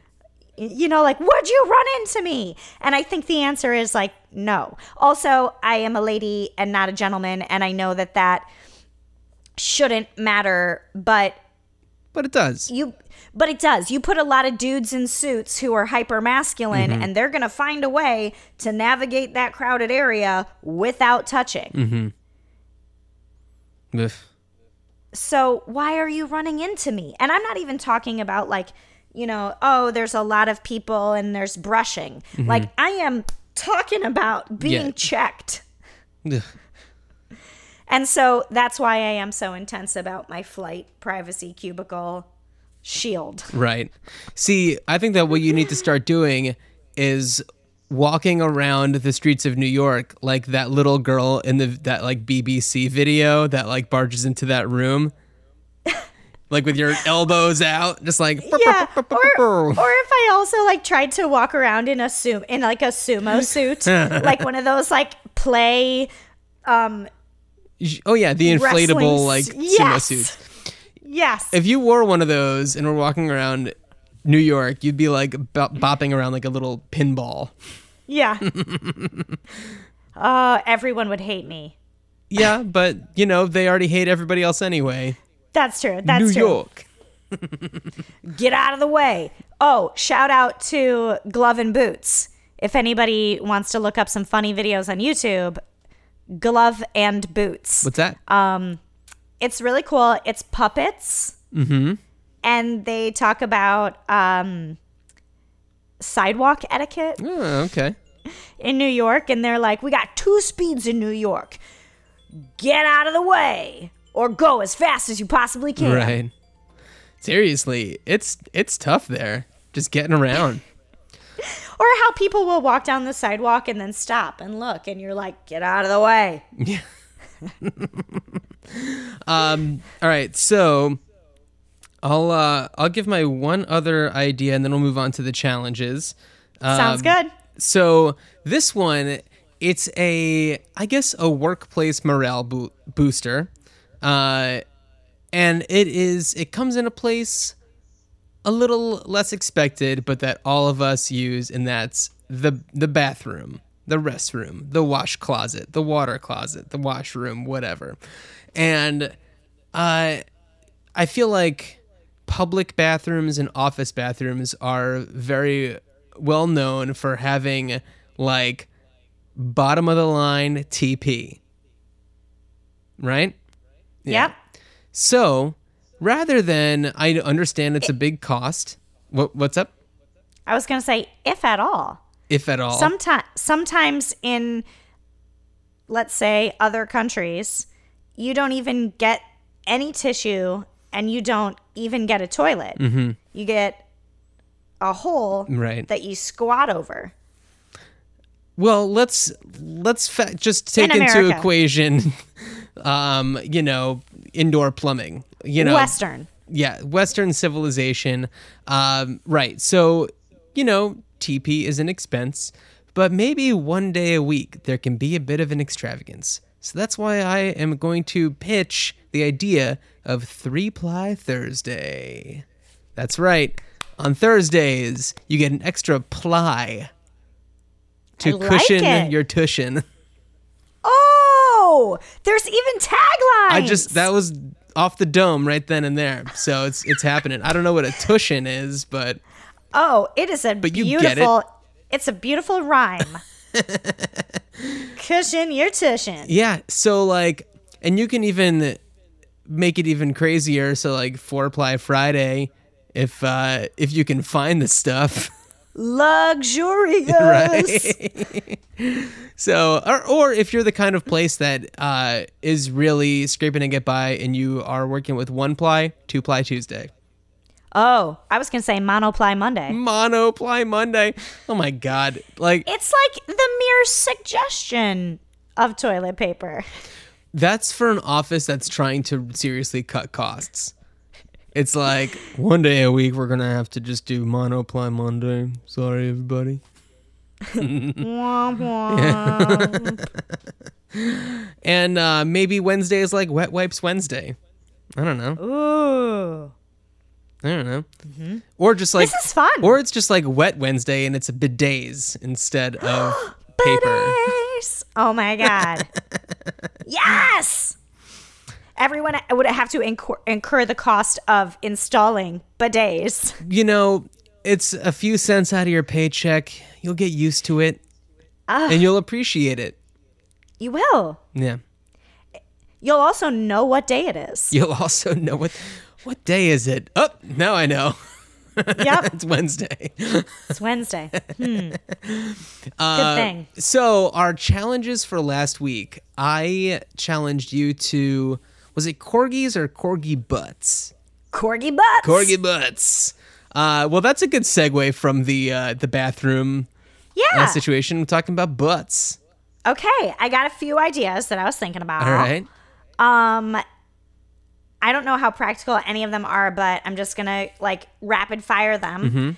you know, like, would you run into me? And I think the answer is like, no. Also, I am a lady and not a gentleman, and I know that that shouldn't matter, but But it does. you, but it does. You put a lot of dudes in suits who are hyper masculine, mm-hmm. and they're gonna find a way to navigate that crowded area without touching. Mm-hmm. Ugh. So why are you running into me? And I'm not even talking about like, you know, oh, there's a lot of people and there's brushing. Mm-hmm. Like I am talking about being Yeah. checked. And so that's why I am so intense about my flight privacy cubicle shield. Right. See, I think that what you need to start doing is walking around the streets of New York like that little girl in the that like BBC video that like barges into that room. like with your elbows out, just like Yeah. Or, or if I also like tried to walk around in a sumo in like a sumo suit, like one of those like play um oh yeah, the inflatable like s- sumo yes. suits. Yes. If you wore one of those and were walking around New York, you'd be like bop- bopping around like a little pinball. Yeah. uh, everyone would hate me. Yeah, but you know, they already hate everybody else anyway. That's true. That's true. New true. York. Get out of the way. Oh, shout out to Glove and Boots. If anybody wants to look up some funny videos on YouTube, Glove and Boots. What's that? Um, it's really cool. It's puppets. Mm-hmm. And they talk about um, sidewalk etiquette oh, okay. in New York. And they're like, we got two speeds in New York. Get out of the way or go as fast as you possibly can. Right. Seriously, it's it's tough there. Just getting around. Or how people will walk down the sidewalk and then stop and look, and you're like, get out of the way. Um. All right. So, I'll uh I'll give my one other idea, and then we'll move on to the challenges. Sounds Um, good. So this one, it's a I guess a workplace morale bo- booster, uh, and it is it comes in a place a little less expected, but that all of us use, and that's the the bathroom, the restroom, the wash closet, the water closet, the washroom, whatever, and uh, I feel like public bathrooms and office bathrooms are very well known for having like bottom of the line TP. Right? Yep. So, rather than I understand it's a big cost. What what's up? I was going to say, if at all. If at all. Sometimes, sometimes in, let's say, other countries, you don't even get any tissue and you don't even get a toilet. Mm-hmm. You get a hole Right. that you squat over. Well, let's let's fa- just take In into equation um, you know, indoor plumbing. You know, Western. yeah, Western civilization. Um, right. So, you know, TP is an expense, but maybe one day a week there can be a bit of an extravagance. So that's why I am going to pitch the idea of three ply Thursday. That's right. On Thursdays, you get an extra ply to I cushion it. your tushin. There's even taglines. I just that was off the dome right then and there. So it's it's happening. I don't know what a tushin is, but Oh, it is a get it. beautiful. It's a beautiful rhyme. Cushion your tushin. Yeah, so like and you can even make it even crazier. So like four ply Friday, if uh, if you can find the stuff. Luxurious. right? so, or, or if you're the kind of place that uh, is really scraping and get by and you are working with one ply, two ply Tuesday, Oh, I was gonna say monoply Monday. mono ply Monday. Oh my God. Like, It's like the mere suggestion of toilet paper. that's for an office that's trying to seriously cut costs. It's like one day a week we're going to have to just do mono ply Monday. Sorry, everybody. Wah, wah. And uh, maybe Wednesday is like Wet Wipes Wednesday. I don't know. Ooh. I don't know. Or just like This is fun. Or it's just like Wet Wednesday and it's a bidets instead of paper. Bidets. Oh my god. yes. Everyone would have to incur, incur the cost of installing bidets. You know, it's a few cents out of your paycheck. You'll get used to it and you'll appreciate it. You will. Yeah. You'll also know what day it is. You'll also know what what day is it? Oh, now I know. Yep. It's Wednesday. It's Wednesday. Hmm. Uh, Good thing. So, our challenges for last week. I challenged you to was it corgis or corgi butts? Corgi butts. Corgi butts. Uh, well, that's a good segue from the uh, the bathroom uh, situation. We're talking about butts. Okay. I got a few ideas that I was thinking about. All right. Um, I don't know how practical any of them are, but I'm just gonna like rapid fire them.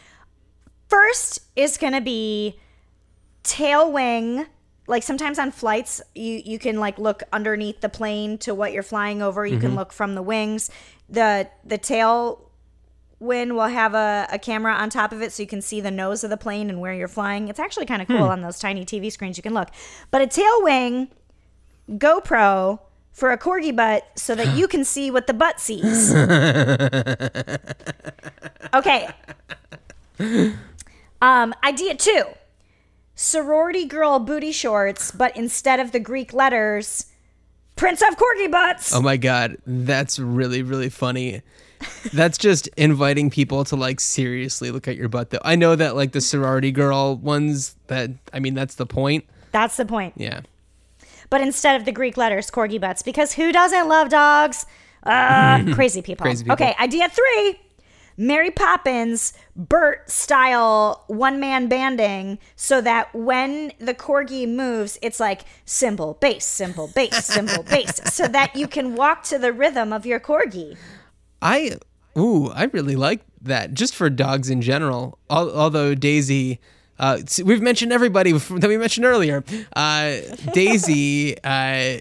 First is gonna be tail wing. Like sometimes on flights, you you can like look underneath the plane to what you're flying over. You can look from the wings. the The tail wing will have a, a camera on top of it so you can see the nose of the plane and where you're flying. It's actually kind of cool on those tiny TV screens. You can look, but a tail wing GoPro for a corgi butt so that you can see what the butt sees. okay. Um, idea two sorority girl booty shorts, but instead of the Greek letters, prints of corgi butts. Oh my god, that's really really funny. That's just inviting people to like seriously look at your butt though. I know that like the sorority girl ones that I mean that's the point. That's the point. Yeah. But instead of the Greek letters, corgi butts, because who doesn't love dogs? Uh, crazy people. Crazy people. Okay, idea three. Mary Poppins, Bert style one man banding so that when the corgi moves, it's like cymbal, bass, cymbal, bass, cymbal, bass, so that you can walk to the rhythm of your corgi. I ooh, I really like that just for dogs in general. Although Daisy uh, we've mentioned everybody that we mentioned earlier. Uh, Daisy, uh,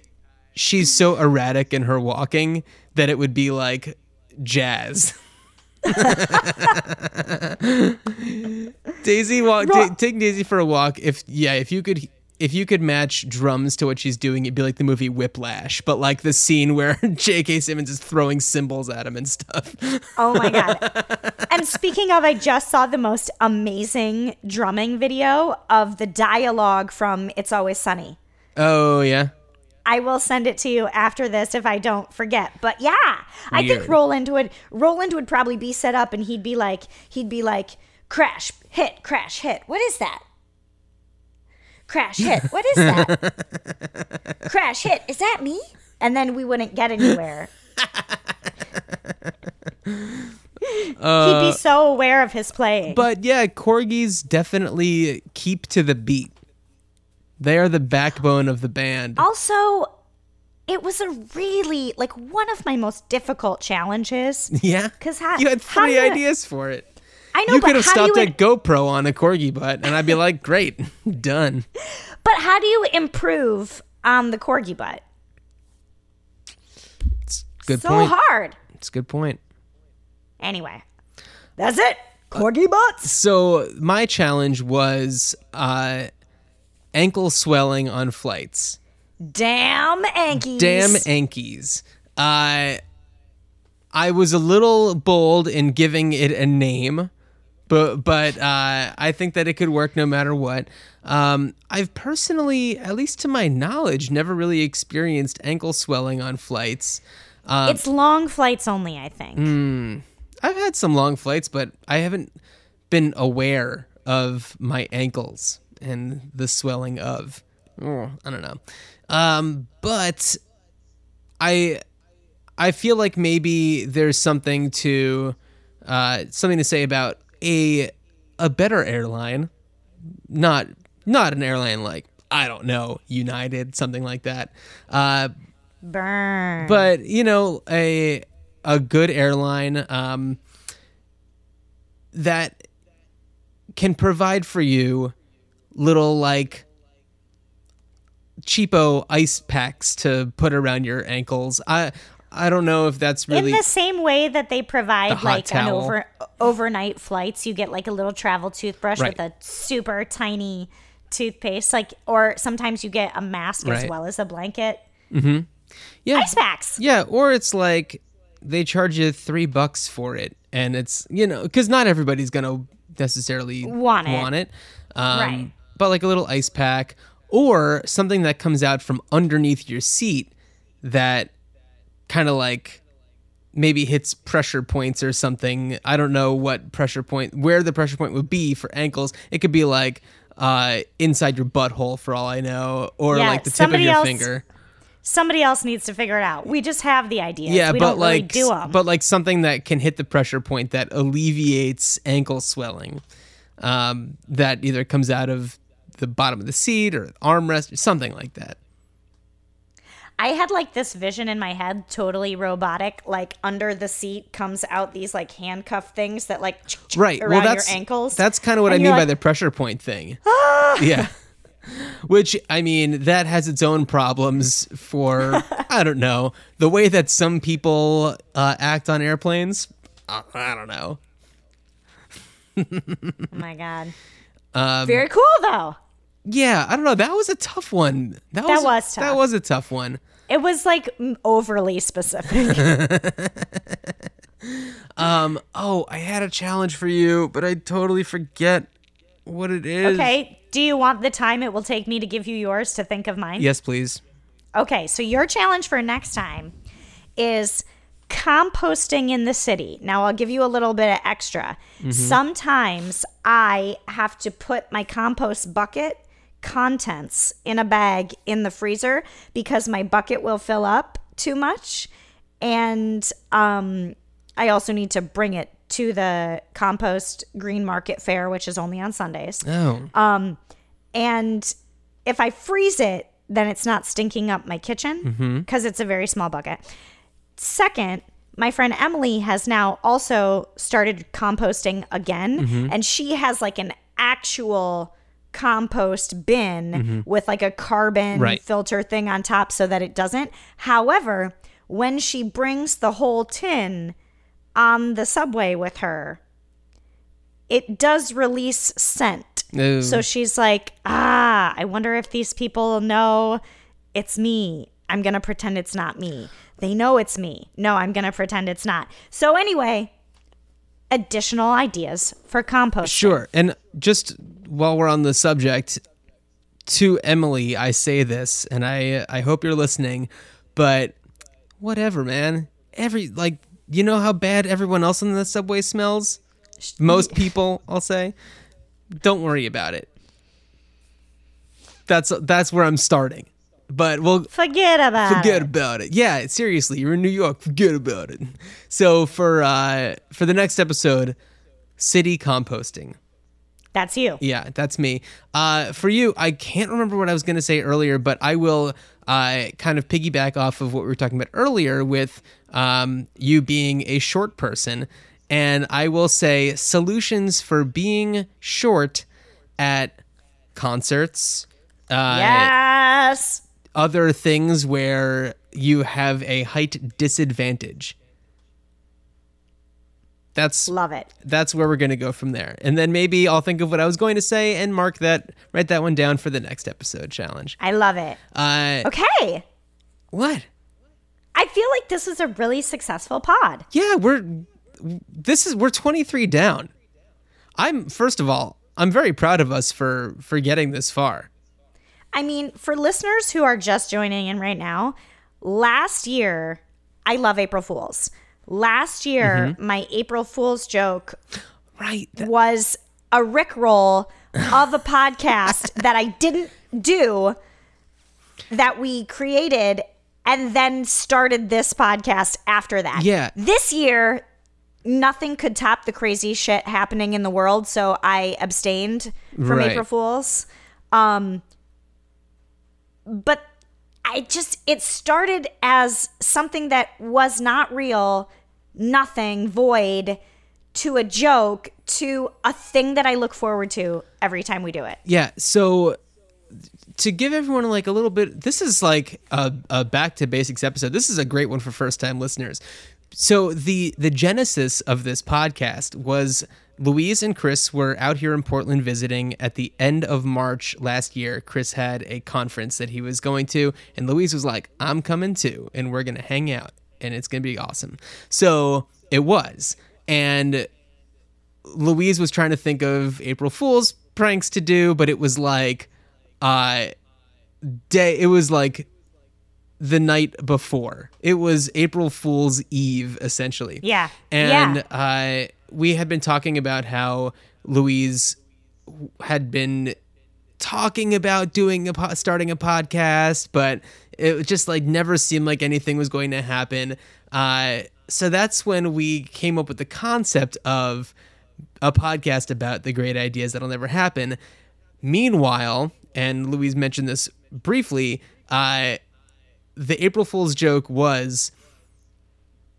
she's so erratic in her walking that it would be like jazz. Daisy walk. Ta- take Daisy for a walk. If yeah, if you could. If you could match drums to what she's doing, it'd be like the movie Whiplash, but like the scene where J.K. Simmons is throwing cymbals at him and stuff. Oh my God. and speaking of, I just saw the most amazing drumming video of the dialogue from It's Always Sunny. Oh yeah. I will send it to you after this if I don't forget. But yeah, I think Roland would Roland would probably be set up and he'd be like he'd be like crash hit crash hit. What is that? Crash hit. What is that? crash hit. Is that me? And then we wouldn't get anywhere. Uh, He'd be so aware of his playing. But yeah, corgis definitely keep to the beat. They are the backbone of the band. also, it was a really like one of my most difficult challenges. Yeah, because you had three you- ideas for it. I know, You could have stopped you at GoPro on a corgi butt, and I'd be like, "Great, done." But how do you improve on the corgi butt? It's good point. so point. hard. It's a good point. Anyway, that's it. Corgi butts. So my challenge was uh, ankle swelling on flights. Damn Ankies. Damn Ankies. Uh, I was a little bold in giving it a name. But but uh, I think that it could work no matter what. Um, I've personally, at least to my knowledge, never really experienced ankle swelling on flights. Um, it's long flights only, I think. Mm. I've had some long flights, but I haven't been aware of my ankles and the swelling of. Oh, I don't know. Um, but I I feel like maybe there's something to uh, something to say about a a better airline, not not an airline like I don't know United, something like that. Uh, Burn. but you know a a good airline um, that can provide for you little like cheapo ice packs to put around your ankles. I I don't know if that's really in the same way that they provide hot like an over overnight flights, you get like a little travel toothbrush Right. with a super tiny toothpaste, like or sometimes you get a mask as well as a blanket. Mm-hmm. yeah Ice packs. yeah or it's like they charge you three bucks for it and it's you know because not everybody's gonna necessarily Want it. want it um, Right. but like a little ice pack or something that comes out from underneath your seat that kind of like maybe hits pressure points or something. I don't know what pressure point, where the pressure point would be for ankles. It could be like uh, inside your butthole for all I know, or Yeah, like the tip of your else- finger. Somebody else needs to figure it out. We just have the ideas. Yeah, we but don't really like, do them. but like something that can hit the pressure point that alleviates ankle swelling, um, that either comes out of the bottom of the seat or armrest, or something like that. I had like this vision in my head, totally robotic. Like under the seat comes out these like handcuff things that like right. Around well that's your ankles. that's kind of what i mean you're by the pressure point thing. Yeah. Which i mean that has its own problems for i don't know the way that some people uh, act on airplanes? Uh, i don't know. Oh my god. Um, Very cool though. yeah i don't know. That was a tough one. That, That was, was that was a tough one It was like overly specific. Um, oh i had a challenge for you but i totally forget what it is okay. Do you want the time it will take me to give you yours to think of mine? yes please Okay, so your challenge for next time is composting in the city. Now, I'll give you a little bit of extra. Mm-hmm. Sometimes I have to put my compost bucket contents in a bag in the freezer because my bucket will fill up too much. And um, I also need to bring it to the compost green market fair, which is only on Sundays. oh um, And if I freeze it, then it's not stinking up my kitchen mm-hmm. because it's a very small bucket. Second, my friend Emily has now also started composting again, mm-hmm. and she has like an actual compost bin with like a carbon Right. filter thing on top so that it doesn't. However, when she brings the whole tin on the subway with her, it does release scent. Oh. So she's like, ah, I wonder if these people know it's me. I'm going to pretend it's not me. They know it's me. No, I'm going to pretend it's not. So, anyway, additional ideas for compost. Sure. And just while we're on the subject, to Emily, I say this, and I I hope you're listening, but whatever, man. Every like you know how bad everyone else in the subway smells? Most people, I'll say. Don't worry about it. That's that's where I'm starting. But we'll Forget about forget it. about it. Yeah, seriously, you're in New York. Forget about it. So for uh for the next episode, city composting. That's you. Yeah, that's me. Uh, for you, I can't remember what I was going to say earlier, but I will uh, kind of piggyback off of what we were talking about earlier with um, you being a short person. And I will say solutions for being short at concerts, uh, Yes. other things where you have a height disadvantage. That's Love it. that's where we're going to go from there. And then maybe I'll think of what I was going to say and mark that, write that one down for the next episode challenge. I love it. Uh, Okay. what? I feel like this is a really successful pod. Yeah, we're, this is, we're 23 down. I'm first of all, I'm very proud of us for for getting this far. I mean, for listeners who are just joining in right now, last year, I love April Fools. Last year, my April Fools joke Right. That- was a Rickroll of a podcast that I didn't do that we created and then started this podcast after that. Yeah. This year, nothing could top the crazy shit happening in the world, so I abstained from Right. April Fools. Um but I just it started as something that was not real, nothing, void to a joke to a thing that I look forward to every time we do it. Yeah. So to give everyone like a little bit, this is like a, a back to basics episode. This is a great one for first time listeners. So the the genesis of this podcast was Louise and Chris were out here in Portland visiting at the end of March last year. Chris had a conference that he was going to, and Louise was like, "I'm coming too, and we're gonna hang out, and it's gonna be awesome." So it was, and Louise was trying to think of April Fool's pranks to do, but it was like uh day it was like the night before. It was April Fool's Eve essentially. Yeah. And uh we had been talking about how Louise had been talking about doing a po- starting a podcast, but it just like never seemed like anything was going to happen. Uh, so that's when we came up with the concept of a podcast about the great ideas that'll never happen. Meanwhile, and Louise mentioned this briefly, uh, the April Fool's joke was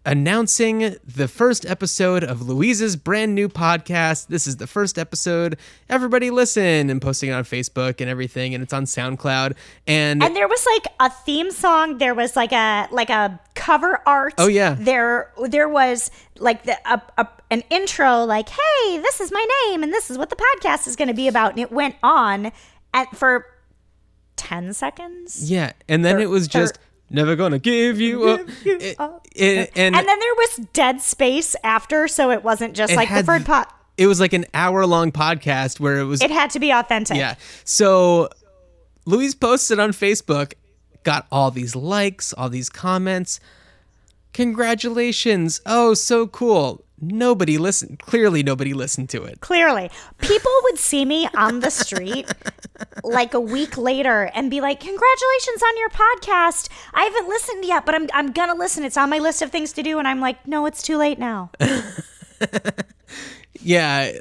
announcing the first episode of Louise's brand new podcast. This is the first episode. Everybody listen and posting it on Facebook and everything and it's on SoundCloud and, And there was like a theme song. There was like a like a cover art. Oh, yeah. There there was like the a, a, an intro like, "Hey, this is my name and this is what the podcast is going to be about." And it went on at for 10 seconds. yeah, and then it was just never gonna give you up. It- it- and And then there was dead space after, so it wasn't just it like the third pot. It was like an hour long podcast where it was It had to be authentic. Yeah. So Louise posted on Facebook, got all these likes, all these comments. Congratulations. Oh, so cool. Nobody listened. Clearly, nobody listened to it. Clearly, people would see me on the street like a week later and be like, "Congratulations on your podcast! I haven't listened yet, but I'm I'm gonna listen. It's on my list of things to do." And I'm like, "No, it's too late now." Yeah.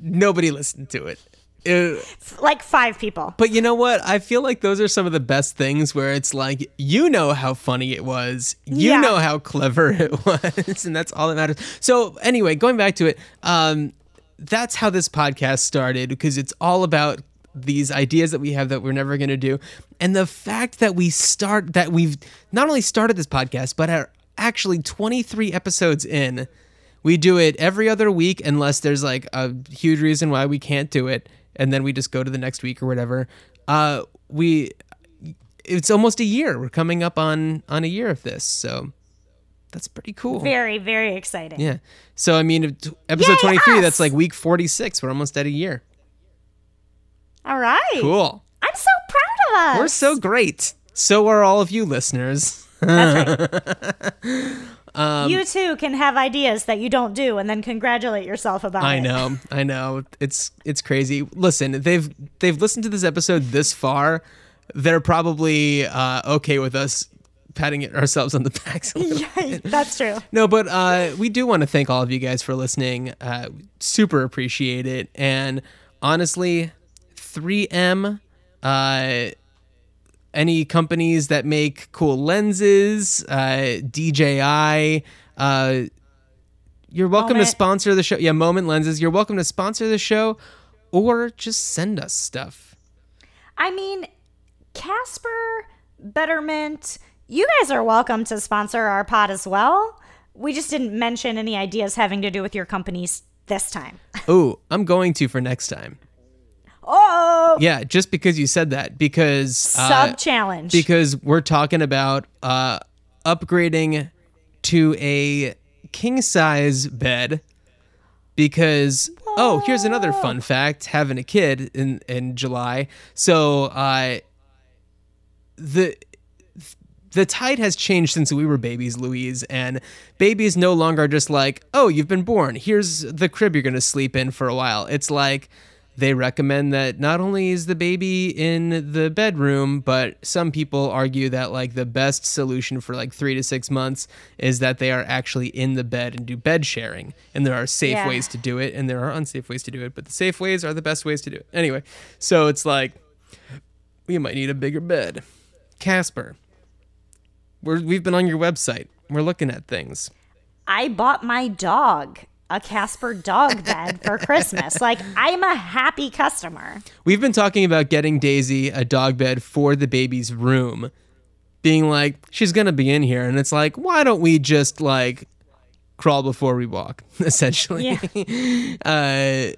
Nobody listened to it. It- like five people. but you know what? I feel like those are some of the best things where it's like, you know how funny it was. You Yeah. know how clever it was. And that's all that matters. So, anyway, going back to it, um, that's how this podcast started because it's all about these ideas that we have that we're never going to do. And the fact that we start, that we've not only started this podcast, but are actually 23 episodes in. We do it every other week unless there's like a huge reason why we can't do it. And then we just go to the next week or whatever. Uh, we, it's almost a year. We're coming up on on a year of this, so that's pretty cool. Very, very exciting. Yeah. So I mean, episode twenty three. That's like week forty six. We're almost at a year. All right. Cool. I'm so proud of us. We're so great. So are all of you listeners. Um, you too can have ideas that you don't do, and then congratulate yourself about I it. know. I know. It's it's crazy. Listen, they've they've listened to this episode this far. They're probably uh, okay with us patting it ourselves on the backs. little Yeah, that's true. No, but uh, we do want to thank all of you guys for listening. Uh, super appreciate it. And honestly, 3M, uh, any companies that make cool lenses, uh, DJI, uh, you're welcome to sponsor the show. Yeah, Moment Lenses. You're welcome to sponsor the show or just send us stuff. I mean, Casper, Betterment, you guys are welcome to sponsor our pod as well. We just didn't mention any ideas having to do with your companies this time. Oh, I'm going to for next time. Oh, Yeah, just because you said that. Because uh, sub challenge. because we're talking about uh, upgrading to a king size bed because oh, here's another fun fact: having a kid in in July. So, uh, the the tide has changed since we were babies, Louise, and babies no longer just like, oh, you've been born. Here's the crib you're gonna sleep in for a while. It's like they recommend that not only is the baby in the bedroom, but some people argue that like the best solution for like three to six months is that they are actually in the bed and do bed sharing. And there are safe Yeah. ways to do it, and there are unsafe ways to do it, but the safe ways are the best ways to do it. Anyway, so it's like we might need a bigger bed. Casper, we're, we've been on your website. We're looking at things. I bought my dog a Casper dog bed for Christmas. Like, I'm a happy customer. We've been talking about getting Daisy a dog bed for the baby's room, being like, she's gonna be in here, and it's like, why don't we just like crawl before we walk, essentially? Yeah. uh,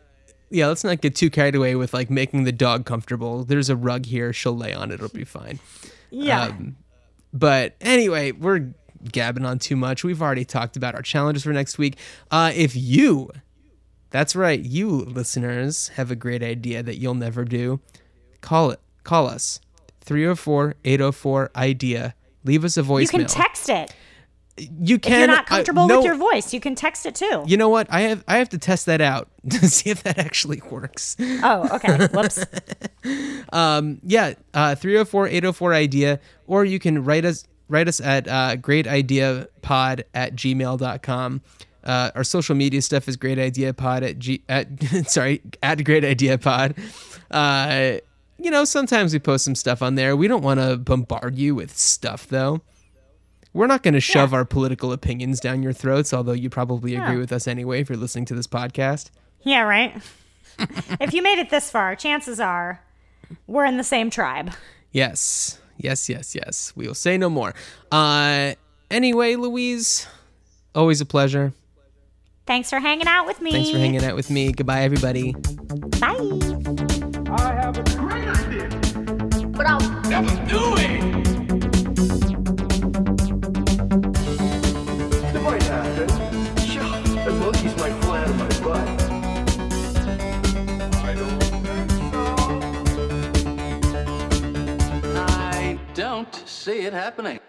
yeah, let's not get too carried away with like making the dog comfortable. There's a rug here; she'll lay on it; it'll be fine. Yeah. Um, but anyway, we're gabbing on too much. We've already talked about our challenges for next week. Uh, if you, that's right, you listeners have a great idea that you'll never do, call it. Call us 304 804 IDEA. Leave us a voicemail. you can text it. You If can. you're not I- comfortable no, with your voice, you can text it too. You know what? I have I have to test that out to see if that actually works. oh, okay. Whoops. um, yeah, uh, 304-804-IDEA, or you can write us write us at uh, greatideapod at gmail.com. Uh, our social media stuff is great idea pod at g at sorry at great idea pod. Uh, you know, sometimes we post some stuff on there. We don't want to bombard you with stuff though. We're not going to shove our political opinions down your throats, although you probably agree with us anyway if you're listening to this podcast. Yeah, right. if you made it this far, chances are we're in the same tribe. Yes. Yes, yes, yes. We will say no more. Uh anyway, Louise, always a pleasure. Thanks for hanging out with me. Thanks for hanging out with me. Goodbye everybody. Bye. I have a great idea, but I'll never do it. It see it happening.